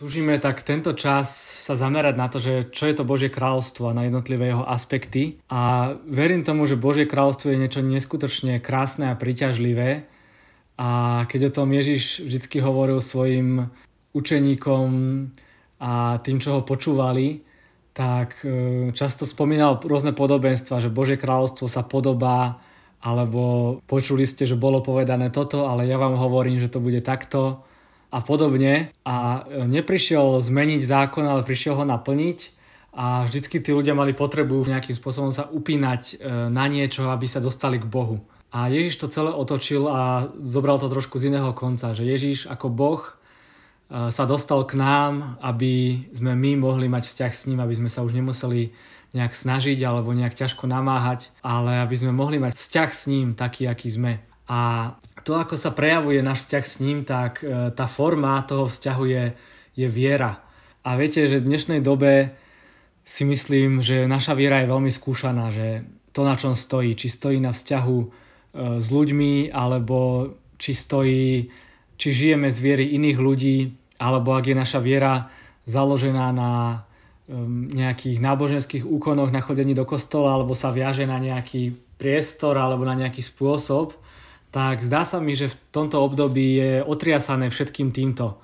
tužíme tak tento čas sa zamerať na to, že čo je to Božie kráľstvo a na jednotlivé jeho aspekty. A verím tomu, že Božie kráľstvo je niečo neskutočne krásne a priťažlivé. A keď o tom Ježiš vždy hovoril svojim učeníkom a tým, čo ho počúvali, tak e, často spomínal rôzne podobenstva, že Božie kráľovstvo sa podobá alebo počuli ste, že bolo povedané toto, ale ja vám hovorím, že to bude takto a podobne. A e, neprišiel zmeniť zákon, ale prišiel ho naplniť a vždycky tí ľudia mali potrebu nejakým spôsobom sa upínať e, na niečo, aby sa dostali k Bohu. A Ježiš to celé otočil a zobral to trošku z iného konca, že Ježiš ako Boh e, sa dostal k nám, aby sme my mohli mať vzťah s ním, aby sme sa už nemuseli nejak snažiť alebo nejak ťažko namáhať, ale aby sme mohli mať vzťah s ním taký, aký sme. A to, ako sa prejavuje náš vzťah s ním, tak e, tá forma toho vzťahu je, je viera. A viete, že v dnešnej dobe si myslím, že naša viera je veľmi skúšaná, že to, na čom stojí, či stojí na vzťahu e, s ľuďmi, alebo či stojí, či žijeme z viery iných ľudí, alebo ak je naša viera založená na nejakých náboženských úkonoch na chodení do kostola, alebo sa viaže na nejaký priestor alebo na nejaký spôsob, tak zdá sa mi, že v tomto období je otriasané všetkým týmto.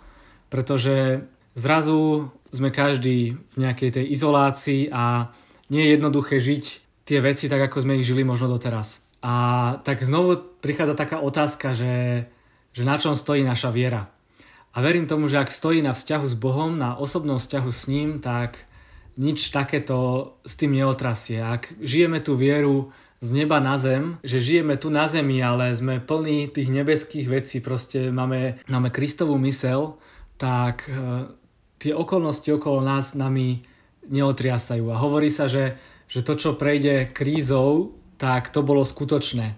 Pretože zrazu sme každý v nejakej tej izolácii a nie je jednoduché žiť tie veci tak, ako sme ich žili možno doteraz. A tak znovu prichádza taká otázka, že, že na čom stojí naša viera. A verím tomu, že ak stojí na vzťahu s Bohom, na osobnom vzťahu s ním, tak nič takéto s tým neotrasie. Ak žijeme tú vieru z neba na zem, že žijeme tu na zemi, ale sme plní tých nebeských vecí, proste máme, máme Kristovú mysel, tak e, tie okolnosti okolo nás nami neotriasajú. A hovorí sa, že, že to, čo prejde krízou, tak to bolo skutočné.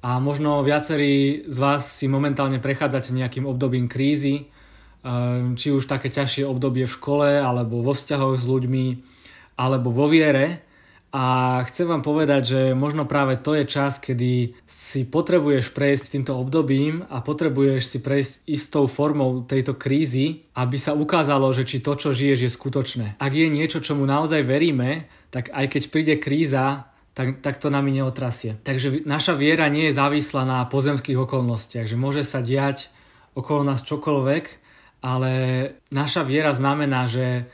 A možno viacerí z vás si momentálne prechádzate nejakým obdobím krízy, e, či už také ťažšie obdobie v škole, alebo vo vzťahoch s ľuďmi, alebo vo viere, a chcem vám povedať, že možno práve to je čas, kedy si potrebuješ prejsť týmto obdobím a potrebuješ si prejsť istou formou tejto krízy, aby sa ukázalo, že či to, čo žiješ, je skutočné. Ak je niečo, čomu naozaj veríme, tak aj keď príde kríza, tak, tak to nami neotrasie. Takže naša viera nie je závislá na pozemských okolnostiach, že môže sa diať okolo nás čokoľvek, ale naša viera znamená, že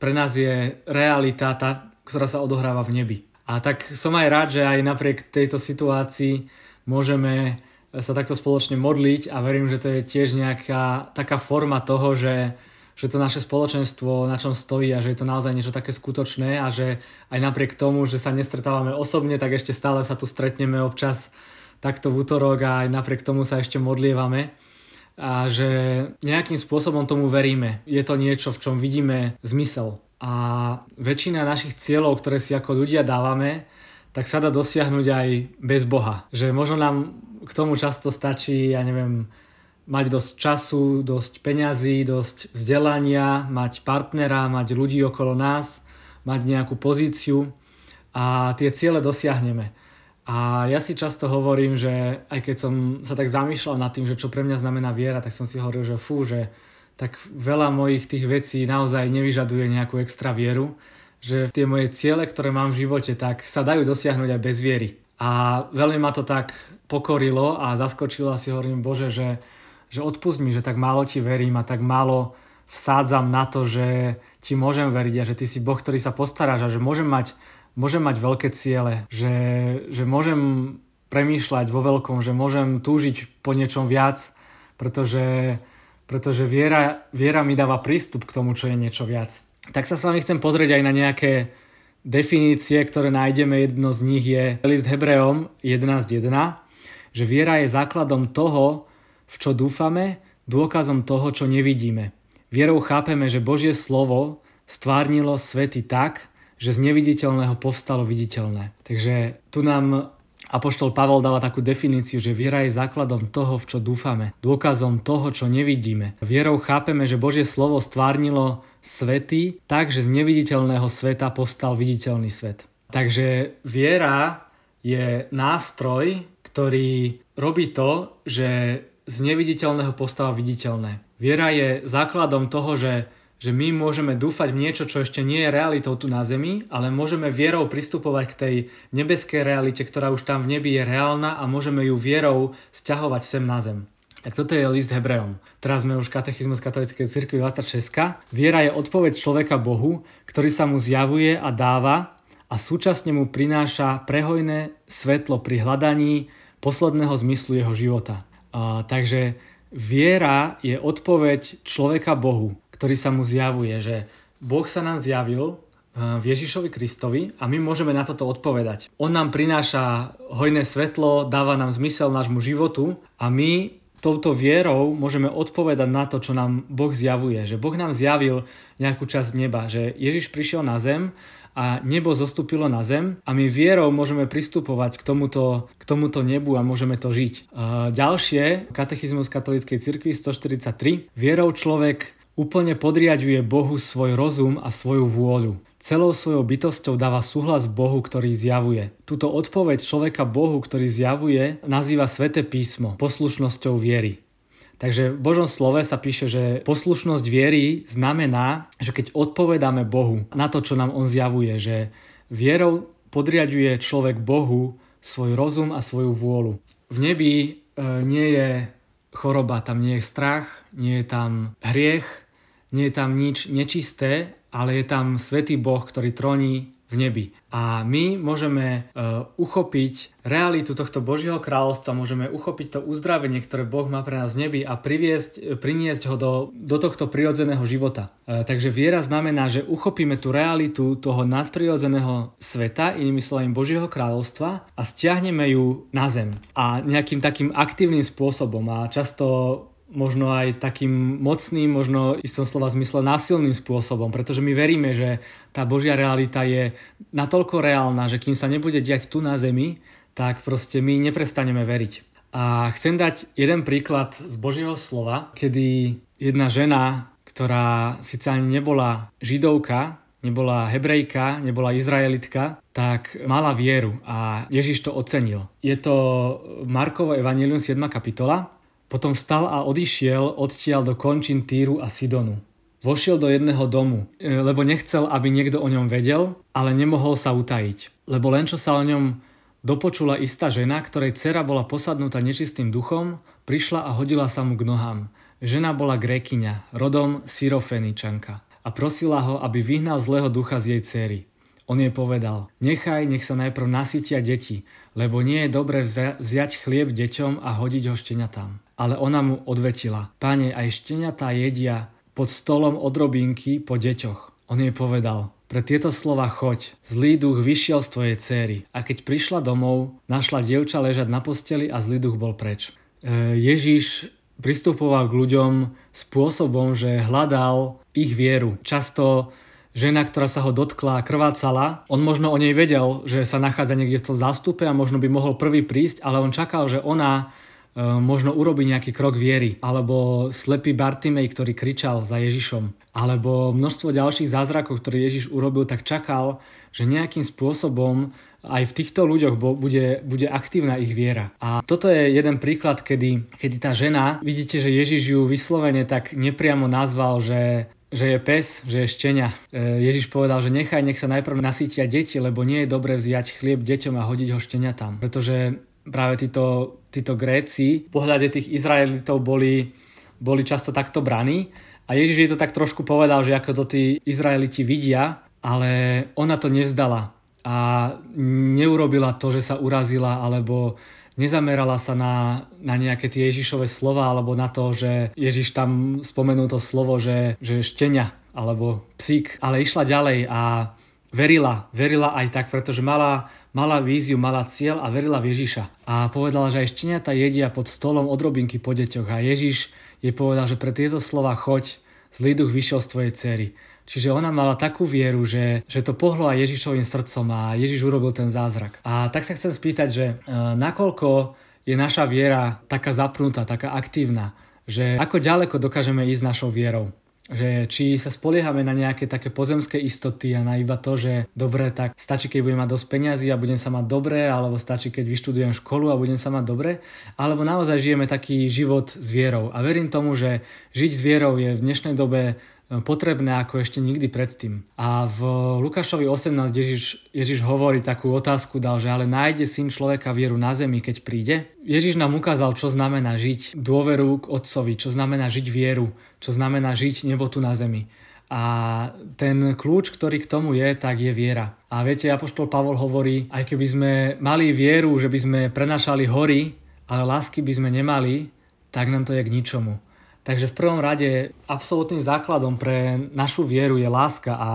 pre nás je realita tá, ktorá sa odohráva v nebi. A tak som aj rád, že aj napriek tejto situácii môžeme sa takto spoločne modliť a verím, že to je tiež nejaká taká forma toho, že, že to naše spoločenstvo na čom stojí a že je to naozaj niečo také skutočné a že aj napriek tomu, že sa nestretávame osobne, tak ešte stále sa tu stretneme občas takto v útorok a aj napriek tomu sa ešte modlievame a že nejakým spôsobom tomu veríme. Je to niečo, v čom vidíme zmysel. A väčšina našich cieľov, ktoré si ako ľudia dávame, tak sa dá dosiahnuť aj bez Boha. Že možno nám k tomu často stačí, ja neviem, mať dosť času, dosť peňazí, dosť vzdelania, mať partnera, mať ľudí okolo nás, mať nejakú pozíciu a tie ciele dosiahneme. A ja si často hovorím, že aj keď som sa tak zamýšľal nad tým, že čo pre mňa znamená viera, tak som si hovoril, že fú, že tak veľa mojich tých vecí naozaj nevyžaduje nejakú extra vieru, že tie moje ciele, ktoré mám v živote, tak sa dajú dosiahnuť aj bez viery. A veľmi ma to tak pokorilo a zaskočilo si hovorím, Bože, že, že odpust mi, že tak málo ti verím a tak málo vsádzam na to, že ti môžem veriť a že ty si Boh, ktorý sa postaráš a že môžem mať, môžem mať veľké ciele, že, že môžem premýšľať vo veľkom, že môžem túžiť po niečom viac, pretože pretože viera, viera mi dáva prístup k tomu, čo je niečo viac. Tak sa s vami chcem pozrieť aj na nejaké definície, ktoré nájdeme. Jedno z nich je list Hebreom 11.1, že viera je základom toho, v čo dúfame, dôkazom toho, čo nevidíme. Vierou chápeme, že Božie slovo stvárnilo svety tak, že z neviditeľného povstalo viditeľné. Takže tu nám Apoštol Pavol dáva takú definíciu, že viera je základom toho, v čo dúfame, dôkazom toho, čo nevidíme. Vierou chápeme, že Božie slovo stvárnilo svety tak, že z neviditeľného sveta postal viditeľný svet. Takže viera je nástroj, ktorý robí to, že z neviditeľného postáva viditeľné. Viera je základom toho, že že my môžeme dúfať v niečo, čo ešte nie je realitou tu na Zemi, ale môžeme vierou pristupovať k tej nebeskej realite, ktorá už tam v nebi je reálna a môžeme ju vierou stiahovať sem na zem. Tak toto je list Hebrejom. Teraz sme už katechizmus katolíckej cirkvi 26. Viera je odpoveď človeka Bohu, ktorý sa mu zjavuje a dáva a súčasne mu prináša prehojné svetlo pri hľadaní posledného zmyslu jeho života. A, takže viera je odpoveď človeka Bohu, ktorý sa mu zjavuje, že Boh sa nám zjavil v Ježišovi Kristovi a my môžeme na toto odpovedať. On nám prináša hojné svetlo, dáva nám zmysel nášmu životu a my touto vierou môžeme odpovedať na to, čo nám Boh zjavuje. Že Boh nám zjavil nejakú časť neba, že Ježiš prišiel na zem a nebo zostúpilo na zem a my vierou môžeme pristupovať k tomuto, k tomuto nebu a môžeme to žiť. Ďalšie, katechizmus katolíckej cirkvi 143. Vierou človek úplne podriaduje Bohu svoj rozum a svoju vôľu. Celou svojou bytosťou dáva súhlas Bohu, ktorý zjavuje. Túto odpoveď človeka Bohu, ktorý zjavuje, nazýva Svete písmo poslušnosťou viery. Takže v Božom slove sa píše, že poslušnosť viery znamená, že keď odpovedáme Bohu na to, čo nám On zjavuje, že vierou podriaduje človek Bohu svoj rozum a svoju vôľu. V nebi e, nie je choroba, tam nie je strach, nie je tam hriech, nie je tam nič nečisté, ale je tam Svetý Boh, ktorý troní v nebi. A my môžeme uh, uchopiť realitu tohto Božieho kráľovstva, môžeme uchopiť to uzdravenie, ktoré Boh má pre nás v nebi a priviesť, e, priniesť ho do, do tohto prirodzeného života. Uh, takže viera znamená, že uchopíme tú realitu toho nadprirodzeného sveta, inými slovami Božieho kráľovstva a stiahneme ju na zem. A nejakým takým aktívnym spôsobom a často možno aj takým mocným, možno istom slova zmysle násilným spôsobom, pretože my veríme, že tá Božia realita je natoľko reálna, že kým sa nebude diať tu na zemi, tak proste my neprestaneme veriť. A chcem dať jeden príklad z Božieho slova, kedy jedna žena, ktorá síce ani nebola židovka, nebola hebrejka, nebola izraelitka, tak mala vieru a Ježiš to ocenil. Je to Markovo Evangelium 7. kapitola potom vstal a odišiel odtiaľ do končín Týru a Sidonu. Vošiel do jedného domu, e, lebo nechcel, aby niekto o ňom vedel, ale nemohol sa utajiť. Lebo len čo sa o ňom dopočula istá žena, ktorej dcera bola posadnutá nečistým duchom, prišla a hodila sa mu k nohám. Žena bola grékyňa, rodom Syrofeničanka a prosila ho, aby vyhnal zlého ducha z jej céry. On jej povedal, nechaj, nech sa najprv nasytia deti, lebo nie je dobre vziať chlieb deťom a hodiť ho šteniatám. Ale ona mu odvetila, pane, aj šteniatá jedia pod stolom odrobinky po deťoch. On jej povedal, pre tieto slova choď, zlý duch vyšiel z tvojej céry a keď prišla domov, našla dievča ležať na posteli a zlý duch bol preč. E, Ježiš pristupoval k ľuďom spôsobom, že hľadal ich vieru. Často žena, ktorá sa ho dotkla krvácala, on možno o nej vedel, že sa nachádza niekde v tom zástupe a možno by mohol prvý prísť, ale on čakal, že ona možno urobiť nejaký krok viery, alebo slepý Bartimej, ktorý kričal za Ježišom, alebo množstvo ďalších zázrakov, ktoré Ježiš urobil, tak čakal, že nejakým spôsobom aj v týchto ľuďoch bude, bude aktívna ich viera. A toto je jeden príklad, kedy, kedy tá žena, vidíte, že Ježiš ju vyslovene tak nepriamo nazval, že že je pes, že je štenia. E, Ježiš povedal, že nechaj, nech sa najprv nasítia deti, lebo nie je dobre vziať chlieb deťom a hodiť ho štenia tam. Pretože práve títo, títo Gréci v pohľade tých Izraelitov boli, boli často takto braní. A Ježiš jej to tak trošku povedal, že ako to tí Izraeliti vidia, ale ona to nevzdala a neurobila to, že sa urazila alebo nezamerala sa na, na nejaké tie Ježišové slova alebo na to, že Ježiš tam spomenul to slovo, že, že štenia alebo psík, ale išla ďalej a verila, verila aj tak, pretože mala mala víziu, mala cieľ a verila v Ježiša. A povedala, že aj šteniata jedia pod stolom odrobinky po deťoch a Ježiš jej povedal, že pre tieto slova choď, zlý duch vyšiel z tvojej cery. Čiže ona mala takú vieru, že, že to pohlo aj Ježišovým srdcom a Ježiš urobil ten zázrak. A tak sa chcem spýtať, že e, nakoľko je naša viera taká zapnutá, taká aktívna, že ako ďaleko dokážeme ísť našou vierou že či sa spoliehame na nejaké také pozemské istoty a na iba to, že dobre, tak stačí, keď budem mať dosť peňazí a budem sa mať dobre, alebo stačí, keď vyštudujem školu a budem sa mať dobre, alebo naozaj žijeme taký život s vierou. A verím tomu, že žiť s vierou je v dnešnej dobe potrebné ako ešte nikdy predtým. A v Lukášovi 18 Ježiš, Ježiš hovorí takú otázku, dal, že ale nájde syn človeka vieru na zemi, keď príde. Ježiš nám ukázal, čo znamená žiť dôveru k Otcovi, čo znamená žiť vieru, čo znamená žiť nebo tu na zemi. A ten kľúč, ktorý k tomu je, tak je viera. A viete, Apoštol Pavol hovorí, aj keby sme mali vieru, že by sme prenašali hory, ale lásky by sme nemali, tak nám to je k ničomu. Takže v prvom rade absolútnym základom pre našu vieru je láska a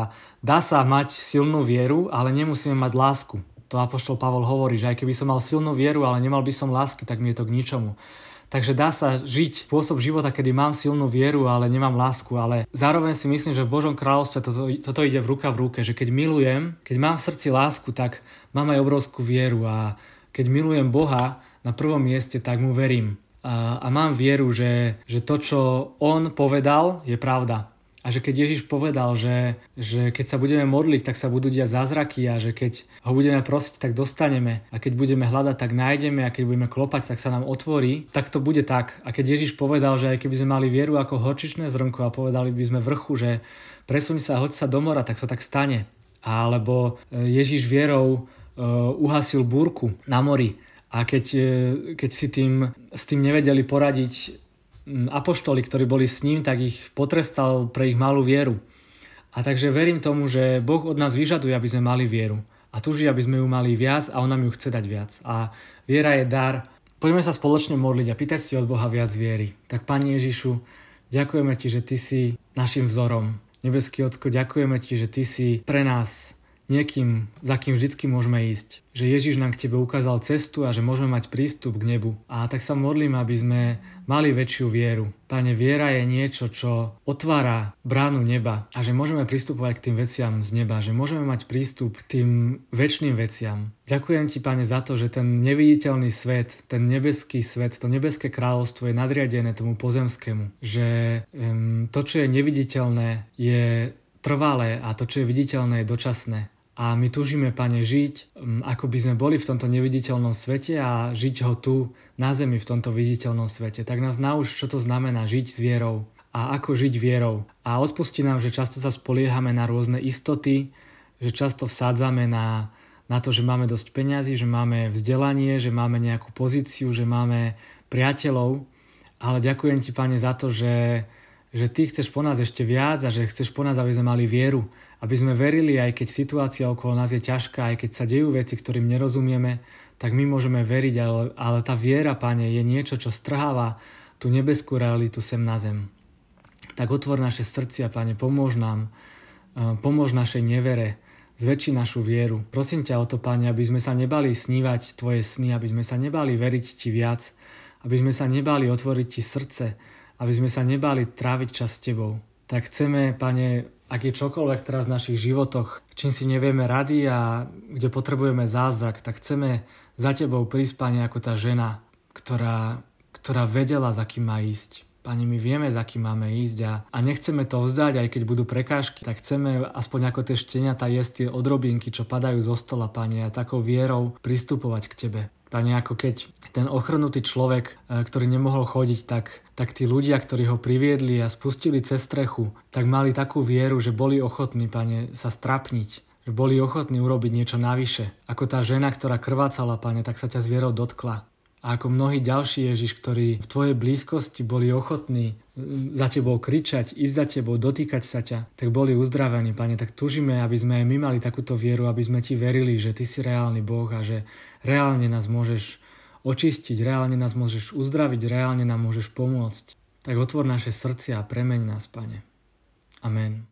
dá sa mať silnú vieru, ale nemusíme mať lásku. To Apoštol Pavol hovorí, že aj keby som mal silnú vieru, ale nemal by som lásky, tak mi je to k ničomu. Takže dá sa žiť spôsob života, kedy mám silnú vieru, ale nemám lásku, ale zároveň si myslím, že v Božom kráľovstve toto, toto ide v ruka v ruke, že keď milujem, keď mám v srdci lásku, tak mám aj obrovskú vieru a keď milujem Boha na prvom mieste, tak mu verím a, mám vieru, že, že to, čo on povedal, je pravda. A že keď Ježiš povedal, že, že keď sa budeme modliť, tak sa budú diať zázraky a že keď ho budeme prosiť, tak dostaneme. A keď budeme hľadať, tak nájdeme a keď budeme klopať, tak sa nám otvorí. Tak to bude tak. A keď Ježiš povedal, že aj keby sme mali vieru ako horčičné zrnko a povedali by sme vrchu, že presuň sa, hoď sa do mora, tak sa tak stane. Alebo e, Ježiš vierou uh, uhasil búrku na mori a keď, e, keď si tým, s tým nevedeli poradiť apoštoli, ktorí boli s ním, tak ich potrestal pre ich malú vieru. A takže verím tomu, že Boh od nás vyžaduje, aby sme mali vieru. A túži, aby sme ju mali viac a on nám ju chce dať viac. A viera je dar. Poďme sa spoločne modliť a pýtať si od Boha viac viery. Tak Pani Ježišu, ďakujeme Ti, že Ty si našim vzorom. Nebeský Ocko, ďakujeme Ti, že Ty si pre nás niekým, za kým vždycky môžeme ísť. Že Ježiš nám k Tebe ukázal cestu a že môžeme mať prístup k nebu. A tak sa modlím, aby sme mali väčšiu vieru. Pane, viera je niečo, čo otvára bránu neba a že môžeme pristupovať k tým veciam z neba, že môžeme mať prístup k tým väčšným veciam. Ďakujem Ti, Pane, za to, že ten neviditeľný svet, ten nebeský svet, to nebeské kráľovstvo je nadriadené tomu pozemskému. Že um, to, čo je neviditeľné, je trvalé a to, čo je viditeľné, je dočasné. A my túžime, Pane, žiť, ako by sme boli v tomto neviditeľnom svete a žiť ho tu na zemi v tomto viditeľnom svete. Tak nás nauč, čo to znamená žiť s vierou a ako žiť vierou. A odpusti nám, že často sa spoliehame na rôzne istoty, že často vsádzame na, na to, že máme dosť peňazí, že máme vzdelanie, že máme nejakú pozíciu, že máme priateľov. Ale ďakujem ti, Pane, za to, že, že ty chceš po nás ešte viac a že chceš po nás, aby sme mali vieru aby sme verili, aj keď situácia okolo nás je ťažká, aj keď sa dejú veci, ktorým nerozumieme, tak my môžeme veriť, ale, ale tá viera, Pane, je niečo, čo strháva tú nebeskú realitu sem na zem. Tak otvor naše srdcia, Pane, pomôž nám, e, pomôž našej nevere, zväčši našu vieru. Prosím ťa o to, Pane, aby sme sa nebali snívať Tvoje sny, aby sme sa nebali veriť Ti viac, aby sme sa nebali otvoriť Ti srdce, aby sme sa nebali tráviť čas s Tebou. Tak chceme, Pane, ak je čokoľvek teraz v našich životoch, čím si nevieme rady a kde potrebujeme zázrak, tak chceme za tebou prísť, ako tá žena, ktorá, ktorá vedela, za kým má ísť. Pane, my vieme, za kým máme ísť a, a nechceme to vzdať, aj keď budú prekážky, tak chceme aspoň ako tie šteniatá jesť tie odrobinky, čo padajú zo stola, Pane, a takou vierou pristupovať k Tebe. Pane, ako keď ten ochrnutý človek, e, ktorý nemohol chodiť, tak, tak tí ľudia, ktorí ho priviedli a spustili cez strechu, tak mali takú vieru, že boli ochotní, pane, sa strapniť, že boli ochotní urobiť niečo navyše. Ako tá žena, ktorá krvácala, pane, tak sa ťa s vierou dotkla. A ako mnohí ďalší Ježiš, ktorí v tvojej blízkosti boli ochotní za tebou kričať, ísť za tebou, dotýkať sa ťa, tak boli uzdravení, Pane. Tak túžime, aby sme aj my mali takúto vieru, aby sme ti verili, že ty si reálny Boh a že reálne nás môžeš očistiť, reálne nás môžeš uzdraviť, reálne nám môžeš pomôcť. Tak otvor naše srdcia a premeň nás, Pane. Amen.